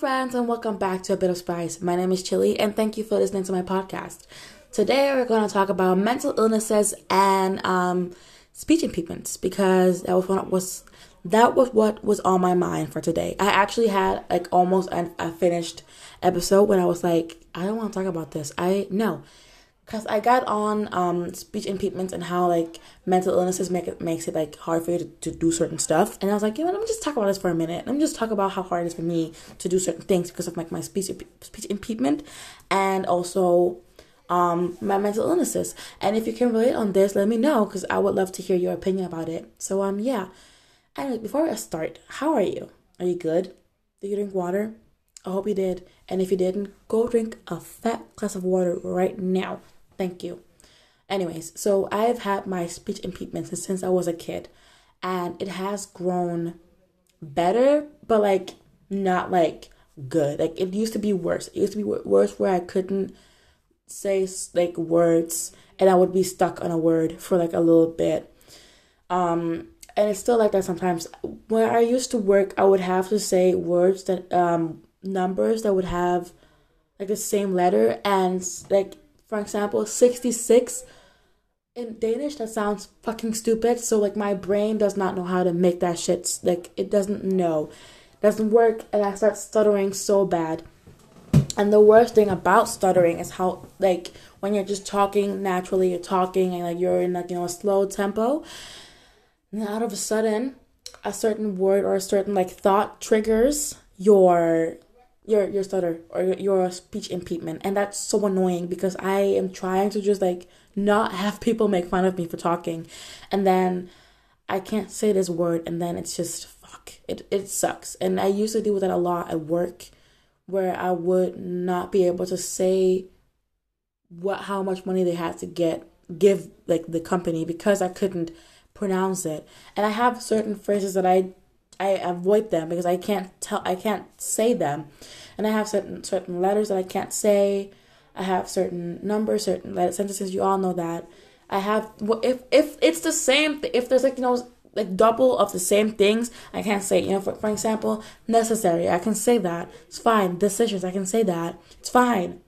friends, and welcome back to A Bit of Spice. My name is Chili, and thank you for listening to my podcast. Today, we're going to talk about mental illnesses and um, speech impediments because that was what was that was what was on my mind for today. I actually had like almost a, a finished episode when I was like, I don't want to talk about this. I no, because I got on um, speech impediments and how like mental illnesses make it makes it like hard for you to, to do certain stuff. And I was like, you know, let me just talk about this for a minute. Let me just talk about how hard it is for me to do certain things because of like my speech speech impediment and also um, my mental illnesses. And if you can relate on this, let me know because I would love to hear your opinion about it. So um yeah. And before I start, how are you? Are you good? Did you drink water? I hope you did. And if you didn't, go drink a fat glass of water right now. Thank you. Anyways, so I've had my speech impediment since, I was a kid, and it has grown better, but like not like good. Like it used to be worse. It used to be worse where I couldn't say like words and I would be stuck on a word for like a little bit. Um, and it's still like that sometimes. When I used to work, I would have to say words that um numbers that would have like the same letter and like for example, 66 in Danish that sounds fucking stupid. So like my brain does not know how to make that shit like it doesn't know. It doesn't work and I start stuttering so bad. And the worst thing about stuttering is how like when you're just talking naturally, you're talking and like you're in like you know a slow tempo, and out of a sudden, a certain word or a certain like thought triggers your your your stutter or your, speech impediment. And that's so annoying because i am trying to just like not have people make fun of me for talking. And then i can't say this word and then it's just fuck it, it sucks. And i used to deal with that a lot at work where i would not be able to say what how much money they had to get give like the company because i couldn't pronounce it. And i have certain phrases that i I avoid them because I can't tell I can't say them, and I have certain certain letters that I can't say. I have certain numbers, certain sentences. You all know that. I have if if it's the same if there's like you know like double of the same things I can't say you know for, for example necessary I can say that it's fine decisions I can say that it's fine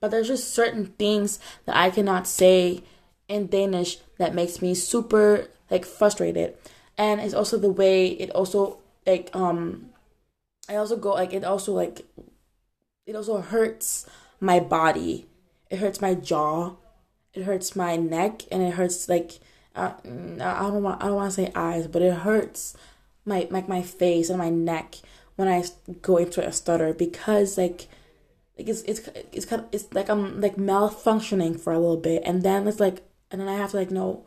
but there's just certain things that I cannot say in Danish that makes me super like frustrated and it's also the way it also like um I also go like it also like it also hurts my body. It hurts my jaw. It hurts my neck and it hurts like uh, I don't want I don't want to say eyes, but it hurts my like my face and my neck when I go into a stutter because like like it's it's it's kind of, it's like I'm like malfunctioning for a little bit and then it's like and then I have to like no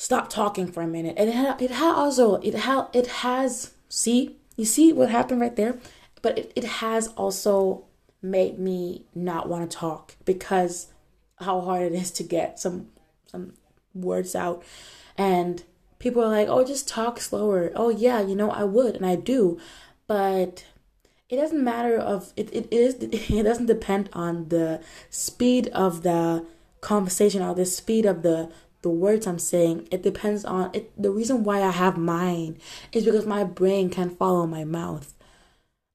stop talking for a minute. And it ha- it ha- also it ha- it has see? You see what happened right there, but it, it has also made me not want to talk because how hard it is to get some some words out. And people are like oh just talk slower. Oh yeah you know i would and i do. But it doesn't matter of it, it is it doesn't depend on the speed of the conversation or the speed of the the words I'm saying. It depends on it. The reason why I have mine is because my brain can follow my mouth.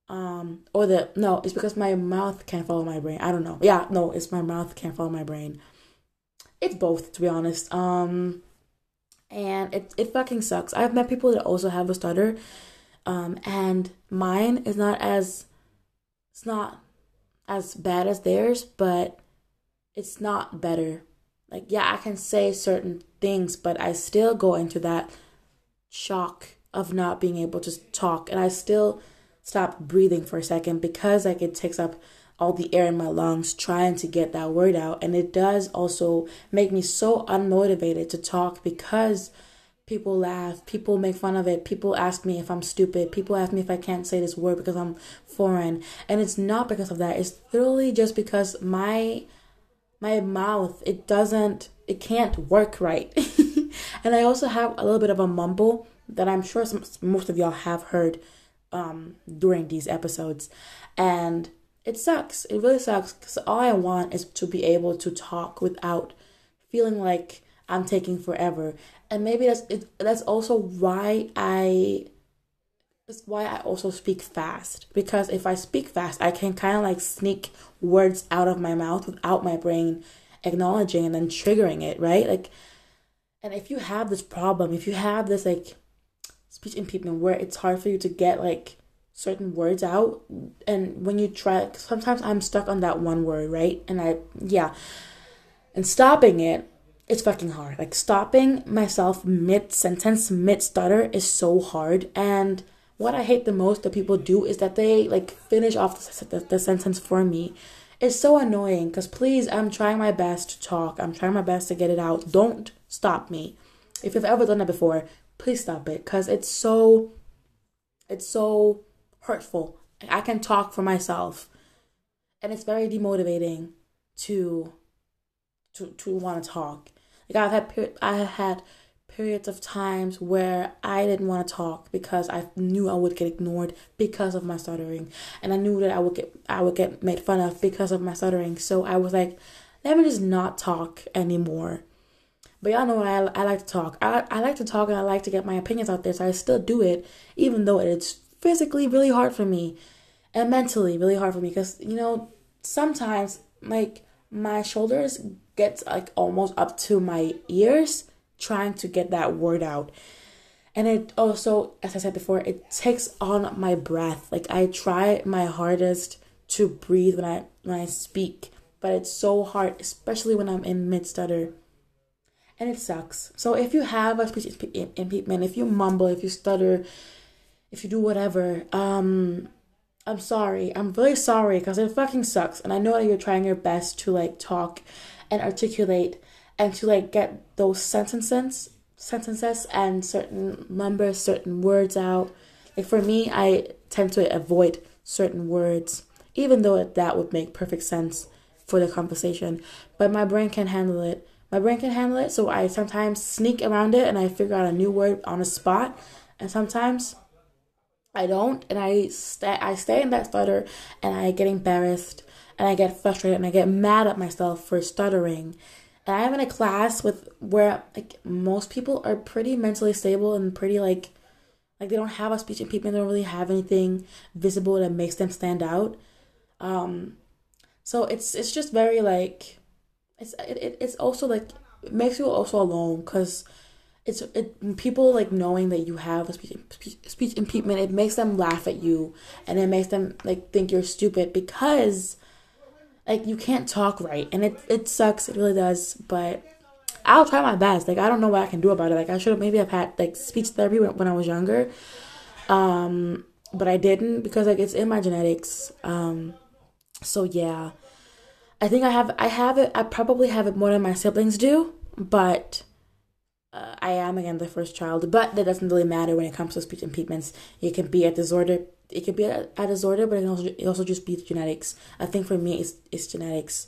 Um, or the no, it's because my mouth can't follow my brain. I don't know. Yeah, no, it's my mouth can't follow my brain. It's both, to be honest. Um, and it it fucking sucks. I've met people that also have a stutter, um, and mine is not as it's not as bad as theirs, but it's not better like yeah i can say certain things but i still go into that shock of not being able to talk and i still stop breathing for a second because like it takes up all the air in my lungs trying to get that word out and it does also make me so unmotivated to talk because people laugh people make fun of it people ask me if i'm stupid people ask me if i can't say this word because i'm foreign and it's not because of that it's literally just because my my mouth it doesn't it can't work right. And i also have a little bit of a mumble that i'm sure some, most of y'all have heard um, during these episodes. And it sucks. It really sucks because all i want is to be able to talk without feeling like i'm taking forever. And maybe that's it, that's also why i is why I also speak fast. Because if I speak fast, I can kind of like sneak words out of my mouth without my brain acknowledging and then triggering it, right? Like, and if you have this problem, if you have this like speech impediment where it's hard for you to get like certain words out, and when you try, sometimes I'm stuck on that one word, right? And I, yeah, and stopping it it's fucking hard. Like stopping myself mid sentence, mid stutter is so hard. And what I hate the most that people do is that they like finish off the, the, the sentence for me. It's so annoying because please, I'm trying my best to talk. I'm trying my best to get it out. Don't stop me. If you've ever done that before, please stop it because it's so, it's so hurtful. I can talk for myself, and it's very demotivating to, to to want to talk. Like I've had I have had periods of times where I didn't want to talk because I knew I would get ignored because of my stuttering, and I knew that I would get I would get made fun of because of my stuttering. So I was like, let me just not talk anymore. But y'all know I, I like to talk. I, I like to talk and I like to get my opinions out there. So I still do it, even though it's physically really hard for me and mentally really hard for me. Because, you know, sometimes, like, my shoulders gets like almost up to my ears trying to get that word out. And it also as i said before it takes on my breath. Like i try my hardest to breathe when i when i speak but it's so hard especially when i'm in mid stutter and it sucks. So if you have a speech impediment if you mumble if you stutter if you do whatever um i'm sorry. I'm really sorry because it fucking sucks. And i know that you're trying your best to like talk and articulate and to like get those sentences sentences and certain numbers certain words out. Like for me i tend to avoid certain words even though that would make perfect sense for the conversation. But my brain can handle it. My brain can handle it so i sometimes sneak around it and i figure out a new word on the spot and sometimes i don't and i stay i stay in that stutter and i get embarrassed and I get frustrated and I get mad at myself for stuttering. And I'm in a class with where like most people are pretty mentally stable and pretty like like they don't have a speech impediment, they don't really have anything visible that makes them stand out. Um so it's it's just very like it's it, it's also like it makes you also alone because it's it people like knowing that you have a speech, speech speech impediment it makes them laugh at you and it makes them like think you're stupid because like you can't talk right and it it sucks it really does but i'll try my best. Like i don't know what i can do about it. Like i should have maybe have had like speech therapy when, when i was younger um but i didn't because like it's in my genetics um so yeah. I think i have i have it i probably have it more than my siblings do but uh, I am again the first child, but that doesn't really matter when it comes to speech impediments. It can be a disorder it could be a, a disorder, but it can also it also just be genetics. I think for me, it's it's genetics.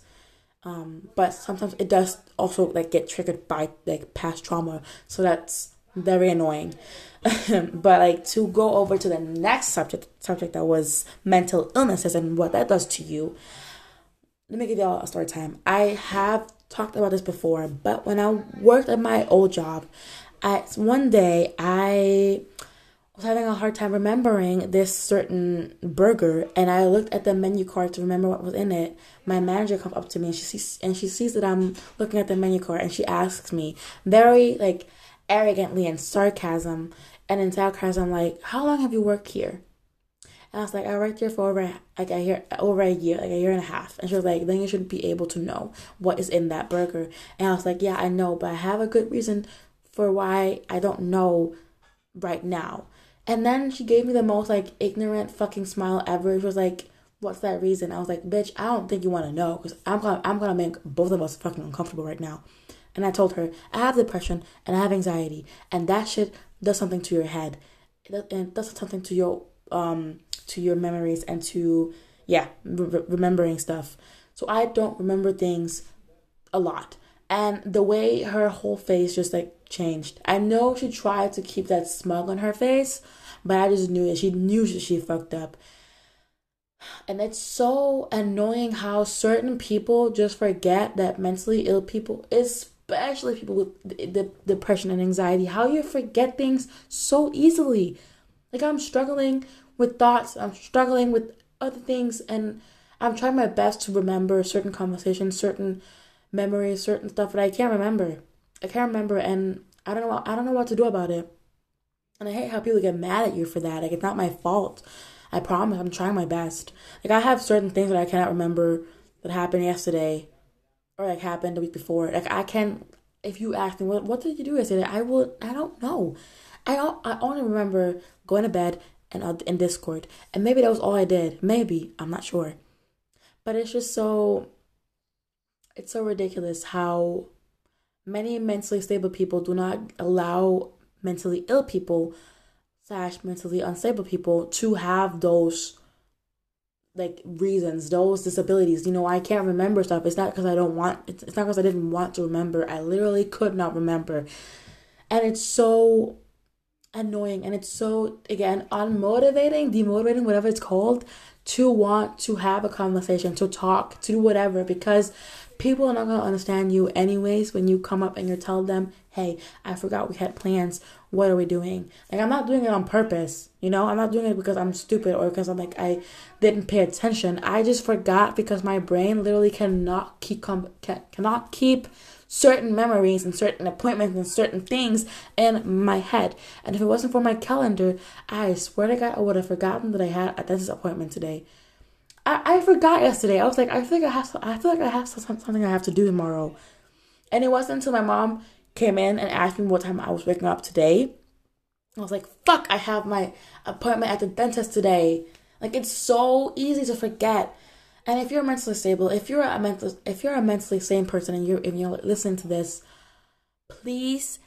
Um, but sometimes it does also like get triggered by like past trauma, so that's very annoying. but like to go over to the next subject subject that was mental illnesses and what that does to you. Let me give y'all a story time. I have talked about this before, but when I worked at my old job, I one day I was having a hard time remembering this certain burger and I looked at the menu card to remember what was in it. My manager comes up to me and she sees and she sees that I'm looking at the menu card and she asks me very like arrogantly and sarcasm and in sarcasm like, How long have you worked here? And I was like, I worked here for over like a year over a year, like a year and a half. And she was like, Then you should be able to know what is in that burger. And I was like, Yeah, I know, but I have a good reason for why I don't know right now. And then she gave me the most like ignorant fucking smile ever. She was like, "What's that reason?" I was like, "Bitch, I don't think you want to know because I'm gonna I'm gonna make both of us fucking uncomfortable right now." And I told her, "I have depression and I have anxiety, and that shit does something to your head, it does, does something to your um to your memories and to yeah re- remembering stuff. So I don't remember things a lot." And the way her whole face just like changed. I know she tried to keep that smug on her face, but I just knew that she knew she fucked up. And it's so annoying how certain people just forget that mentally ill people, especially people with the depression and anxiety, how you forget things so easily. Like I'm struggling with thoughts, I'm struggling with other things, and I'm trying my best to remember certain conversations, certain memories, certain stuff that I can't remember. I can't remember, and I don't know. I don't know what to do about it. And I hate how people get mad at you for that. Like it's not my fault. I promise. I'm trying my best. Like I have certain things that I cannot remember that happened yesterday, or like happened the week before. Like I can. If you ask me what what did you do yesterday, I will. I don't know. I I only remember going to bed and uh, in Discord, and maybe that was all I did. Maybe I'm not sure, but it's just so. It's so ridiculous how many mentally stable people do not allow mentally ill people slash mentally unstable people to have those like reasons, those disabilities. You know, I can't remember stuff. It's not because I don't want. It's, it's not because I didn't want to remember. I literally could not remember, and it's so annoying and it's so again unmotivating, demotivating, whatever it's called, to want to have a conversation, to talk, to do whatever because people are not going to understand you anyways when you come up and you tell them, hey, I forgot we had plans. What are we doing? Like, I'm not doing it on purpose, you know? I'm not doing it because I'm stupid or because I'm like, I didn't pay attention. I just forgot because my brain literally cannot keep, com- can, cannot keep certain memories and certain appointments and certain things in my head. And if it wasn't for my calendar, I swear to God, I would have forgotten that I had a dentist appointment today. I, I forgot yesterday. I was like, I think I have. To, I feel like I have something I have to do tomorrow, and it wasn't until my mom came in and asked me what time I was waking up today. I was like, fuck, I have my appointment at the dentist today. Like it's so easy to forget. And if you're mentally stable, if you're a mental, if you're a mentally sane person and you're if you're listening to this, please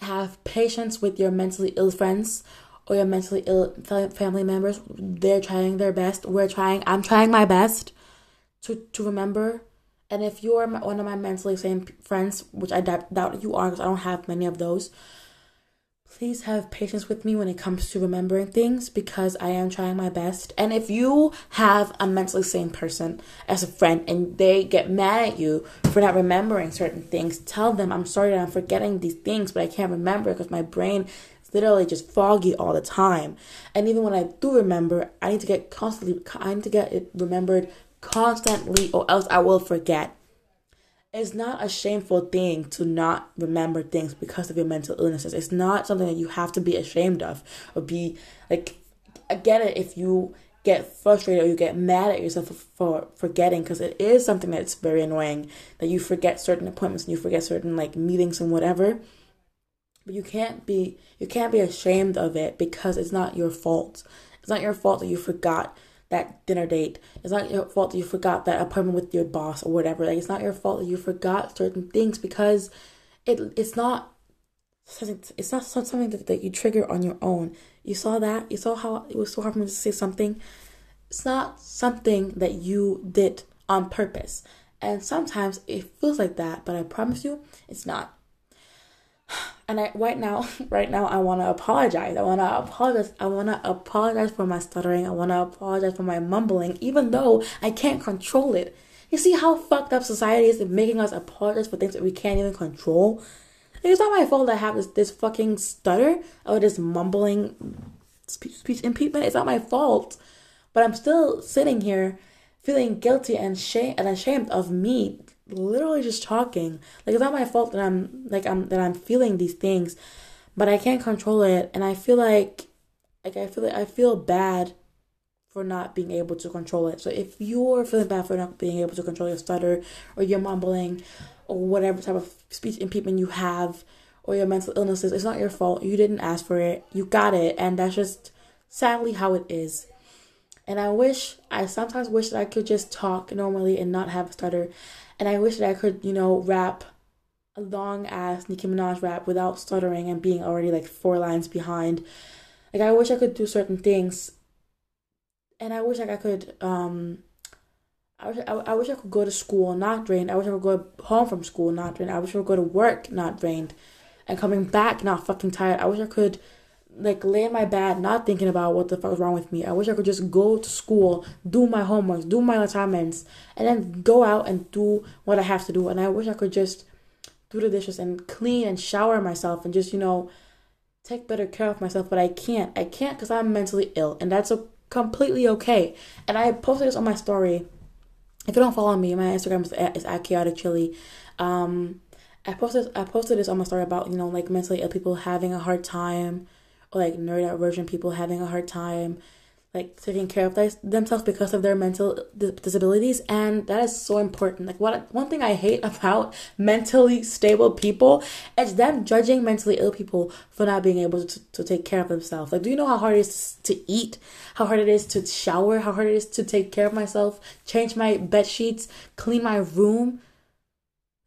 have patience with your mentally ill friends or your mentally ill family members, they're trying their best. We're trying. I'm trying my best to to remember. And if you're one of my mentally sane friends, which I doubt, doubt you are, because I don't have many of those, please have patience with me when it comes to remembering things because I am trying my best. And if you have a mentally sane person as a friend and they get mad at you for not remembering certain things, tell them I'm sorry that I'm forgetting these things, but I can't remember because my brain literally just foggy all the time. And even when I do remember, I need to get constantly, I need to get it remembered constantly, or else I will forget. It's not a shameful thing to not remember things because of your mental illnesses. It's not something that you have to be ashamed of or be like. I get it if you get frustrated or you get mad at yourself for, for forgetting because it is something that's very annoying that you forget certain appointments and you forget certain like meetings and whatever but you can't be you can't be ashamed of it because it's not your fault. It's not your fault that you forgot that dinner date. It's not your fault that you forgot that appointment with your boss or whatever. Like it's not your fault that you forgot certain things because it it's not it's not something that, that you trigger on your own. You saw that? You saw how it was so hard for me to say something? It's not something that you did on purpose. And sometimes it feels like that, but I promise you, it's not and I right now, right now, I want to apologize. I want to apologize. I want to apologize for my stuttering. I want to apologize for my mumbling, even though I can't control it. You see how fucked up society is in making us apologize for things that we can't even control. It's not my fault I have this this fucking stutter or this mumbling speech, speech impediment. It's not my fault, but I'm still sitting here feeling guilty and shame and ashamed of me literally just talking. Like it's not my fault that I'm like I'm that I'm feeling these things, but I can't control it and I feel like like I feel like I feel bad for not being able to control it. So if you're feeling bad for not being able to control your stutter or your mumbling or whatever type of speech impediment you have or your mental illnesses, it's not your fault. You didn't ask for it. You got it and that's just sadly how it is. And I wish I sometimes wish that I could just talk normally and not have a stutter. And I wish that I could, you know, rap a long ass Nicki Minaj rap without stuttering and being already like four lines behind. Like I wish I could do certain things. And I wish like I could um I wish, I, I wish I could go to school not drained. I wish I could go home from school not drained. I wish I could go to work not drained. And coming back not fucking tired. I wish I could like lay in my bed not thinking about what the fuck is wrong with me. I wish I could just go to school, do my homework, do my assignments, and then go out and do what I have to do. And I wish I could just do the dishes and clean and shower myself and just, you know, take better care of myself, but I can't. I can't because I'm mentally ill, and that's a, completely okay. And I posted this on my story. If you don't follow me, my Instagram is at, is at chaotic chili. Um, I posted I posted this on my story about you know like mentally ill people having a hard time, like neurodivergent people having a hard time like taking care of themselves because of their mental disabilities and that is so important. Like what one thing i hate about mentally stable people is them judging mentally ill people for not being able to, to take care of themselves. Like do you know how hard it is to eat? How hard it is to shower? How hard it is to take care of myself? Change my bed sheets? Clean my room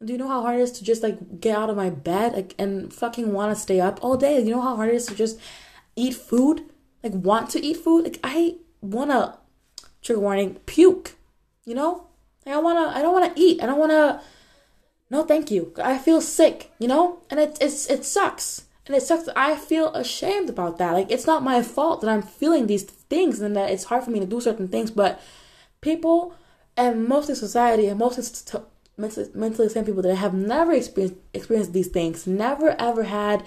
do you know how hard it is to just like get out of my bed like, and fucking want to stay up all day you know how hard it is to just eat food like want to eat food. Like I wanna trigger warning, puke. You know? Like I wanna I don't wanna eat. I don't wanna no thank you. I feel sick, you know? And it it's it sucks. And it sucks I feel ashamed about that. Like it's not my fault that I'm feeling these things and that it's hard for me to do certain things, but people and mostly society and mostly mentally, mentally sane people that have never experienced experienced these things, never ever had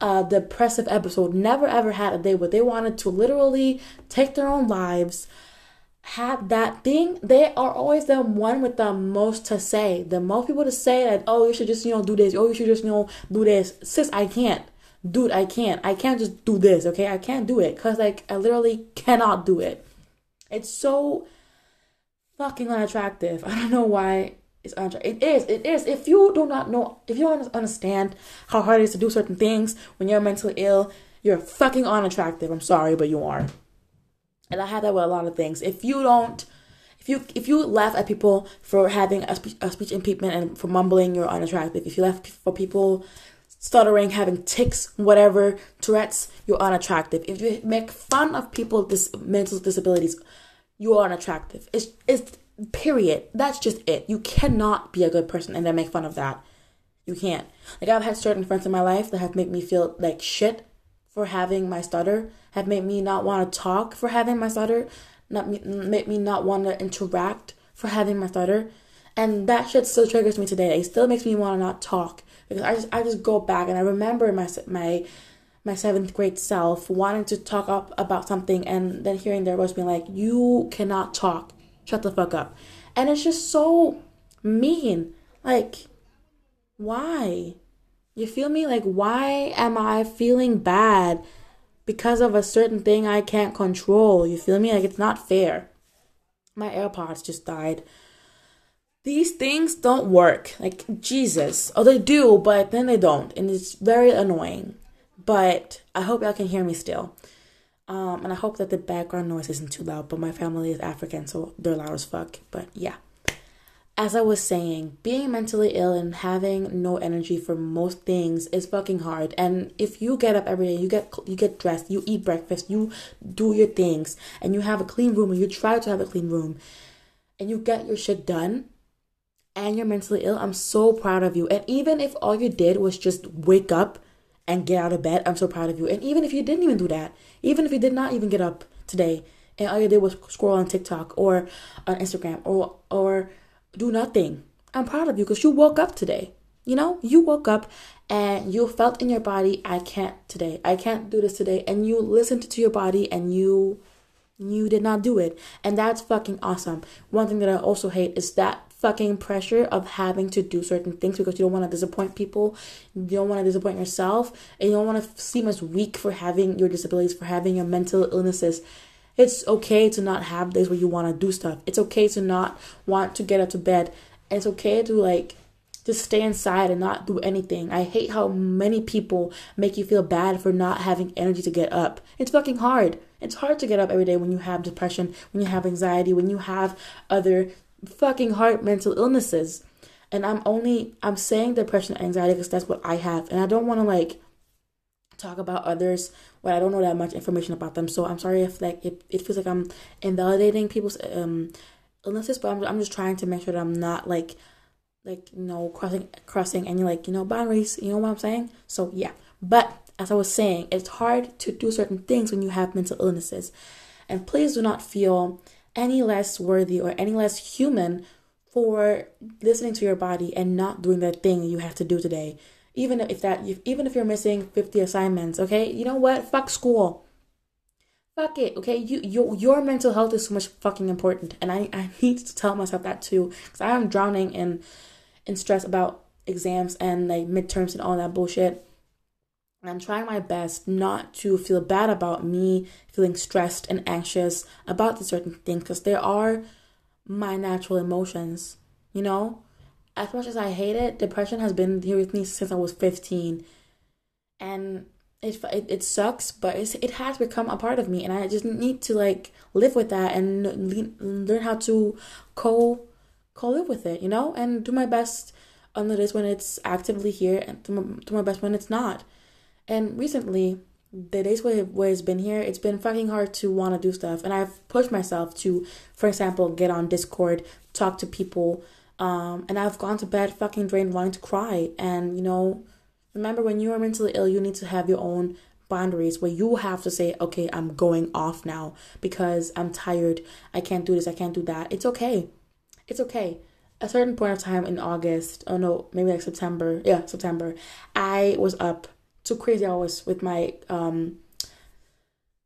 a depressive episode, never ever had a day where they wanted to literally take their own lives, have that thing, they are always the one with the most to say. The most people to say that, oh, you should just, you know, do this. Oh, you should just, you know, do this. Sis, I can't. Dude, I can't. I can't just do this, okay? I can't do it. Because, like, I literally cannot do it. It's so fucking unattractive. I don't know why unattractive. It is. It is. If you do not know, if you don't understand how hard it is to do certain things when you're mentally ill, you're fucking unattractive. I'm sorry, but you are. And I have that with a lot of things. If you don't, if you if you laugh at people for having a speech, a speech impediment and for mumbling, you're unattractive. If you laugh for people stuttering, having tics, whatever, Tourette's, you're unattractive. If you make fun of people with dis- mental disabilities, you are unattractive. It's it's Period. That's just it. You cannot be a good person and then make fun of that. You can't. Like I've had certain friends in my life that have made me feel like shit for having my stutter, have made me not want to talk for having my stutter, not me, make me not want to interact for having my stutter, and that shit still triggers me today. It still makes me want to not talk because I just I just go back and I remember my my my seventh grade self wanting to talk up about something and then hearing their voice being like, "You cannot talk shut the fuck up. And it's just so mean. Like, why? You feel me? Like, why am I feeling bad because of a certain thing I can't control? You feel me? Like, it's not fair. My AirPods just died. These things don't work. Like, Jesus. Oh, they do, but then they don't. And it's very annoying. But I hope y'all can hear me still. Um, and I hope that the background noise isn't too loud, but my family is African, so they're loud as fuck. But yeah. As I was saying, being mentally ill and having no energy for most things is fucking hard. And if you get up every day, you get you get dressed, you eat breakfast, you do your things, and you have a clean room, or you try to have a clean room, and you get your shit done, and you're mentally ill, I'm so proud of you. And even if all you did was just wake up and get out of bed. I'm so proud of you. And even if you didn't even do that, even if you did not even get up today and all you did was scroll on TikTok or on Instagram or or do nothing, I'm proud of you because you woke up today. You know, you woke up and you felt in your body, I can't today. I can't do this today. And you listened to your body and you you did not do it. And that's fucking awesome. One thing that I also hate is that fucking pressure of having to do certain things because you don't want to disappoint people, you don't want to disappoint yourself, and you don't want to seem as weak for having your disabilities, for having your mental illnesses. It's okay to not have days where you want to do stuff. It's okay to not want to get out to bed. And it's okay to like just stay inside and not do anything. I hate how many people make you feel bad for not having energy to get up. It's fucking hard. It's hard to get up every day when you have depression, when you have anxiety, when you have other fucking heart mental illnesses. And I'm only I'm saying depression and anxiety because that's what I have. And I don't want to like talk about others when I don't know that much information about them. So I'm sorry if like it, it feels like I'm invalidating people's um illnesses, but I'm I'm just trying to make sure that I'm not like like you know crossing crossing any like you know boundaries. You know what I'm saying? So yeah. But as I was saying, it's hard to do certain things when you have mental illnesses. And please do not feel any less worthy or any less human for listening to your body and not doing that thing you have to do today. even if that even if you're missing 50 assignments okay? You know what? Fuck school. Fuck it okay? You your, your mental health is so much fucking important and i i need to tell myself that too because i am drowning in in stress about exams and like midterms and all that bullshit I'm trying my best not to feel bad about me feeling stressed and anxious about the certain things because there are my natural emotions, you know? As much as I hate it, depression has been here with me since I was 15. And it, it, it sucks, but it's, it has become a part of me. And I just need to like live with that and learn how to co co live with it, you know? And do my best on the days when it's actively here and do my, do my best when it's not. And recently, the days where, where it's been here, it's been fucking hard to want to do stuff. And I've pushed myself to, for example, get on Discord, talk to people, um, and I've gone to bed fucking drained, wanting to cry. And, you know, remember when you are mentally ill, you need to have your own boundaries where you have to say, okay, I'm going off now because I'm tired. I can't do this. I can't do that. It's okay. It's okay. A certain point of time in August, oh no, maybe like September. Yeah, September. I was up to crazy hours with my um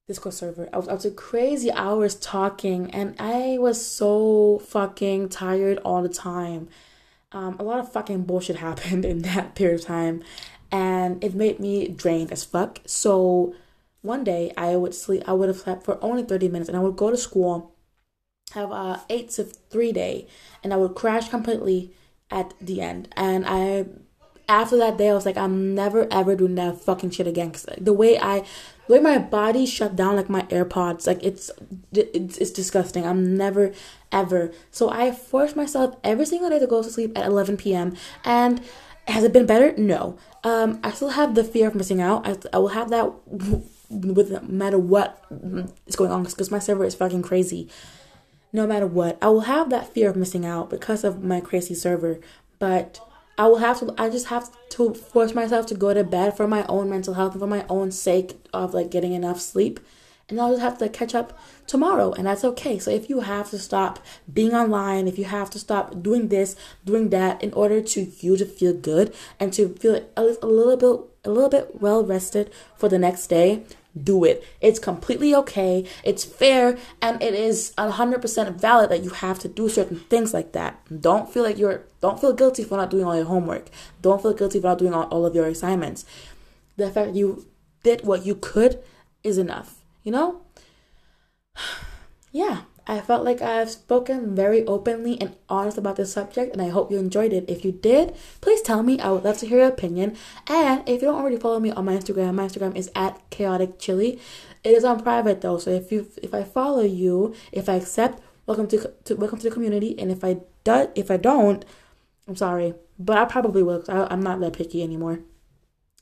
Discord server. I was up to crazy hours talking, and I was so fucking tired all the time. Um, a lot of fucking bullshit happened in that period of time, and it made me drained as fuck. So one day I would sleep. I would have slept for only thirty minutes, and I would go to school, have a eight to three day, and I would crash completely at the end. And I after that day, I was like, I'm never ever doing that fucking shit again. Cause the way I, the way my body shut down, like my AirPods, like it's, it's, it's disgusting. I'm never ever. So I forced myself every single day to go to sleep at 11 p.m. And has it been better? No. Um, I still have the fear of missing out. I, I will have that with no matter what is going on because my server is fucking crazy. No matter what, I will have that fear of missing out because of my crazy server. But I will have to I just have to force myself to go to bed for my own mental health and for my own sake of like getting enough sleep. And I'll just have to catch up tomorrow, and that's okay. So if you have to stop being online, if you have to stop doing this, doing that, in order to you to feel good and to feel a, a little bit, a little bit well rested for the next day, do it. It's completely okay, it's fair, and it is 100% valid that you have to do certain things like that. Don't feel like you're, don't feel guilty for not doing all your homework. Don't feel guilty for not doing all, all of your assignments. The fact you did what you could is enough, you know? yeah. I felt like I've spoken very openly and honest about this subject, and I hope you enjoyed it. If you did, please tell me. I would love to hear your opinion. And if you don't already follow me on my Instagram, my Instagram is at chaotic chili. It is on private though, so if you if I follow you, if I accept, welcome to, to welcome to the community. And if I do, if I don't, I'm sorry, but I probably will. I, I'm not that picky anymore.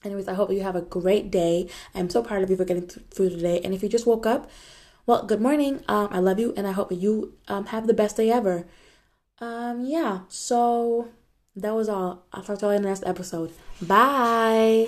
Anyways, I hope you have a great day. I'm so proud of you for getting through today. And if you just woke up well, good morning. Um, I love you, and I hope you um, have the best day ever. Um, yeah. So that was all. I'll talk to you in the next episode. Bye.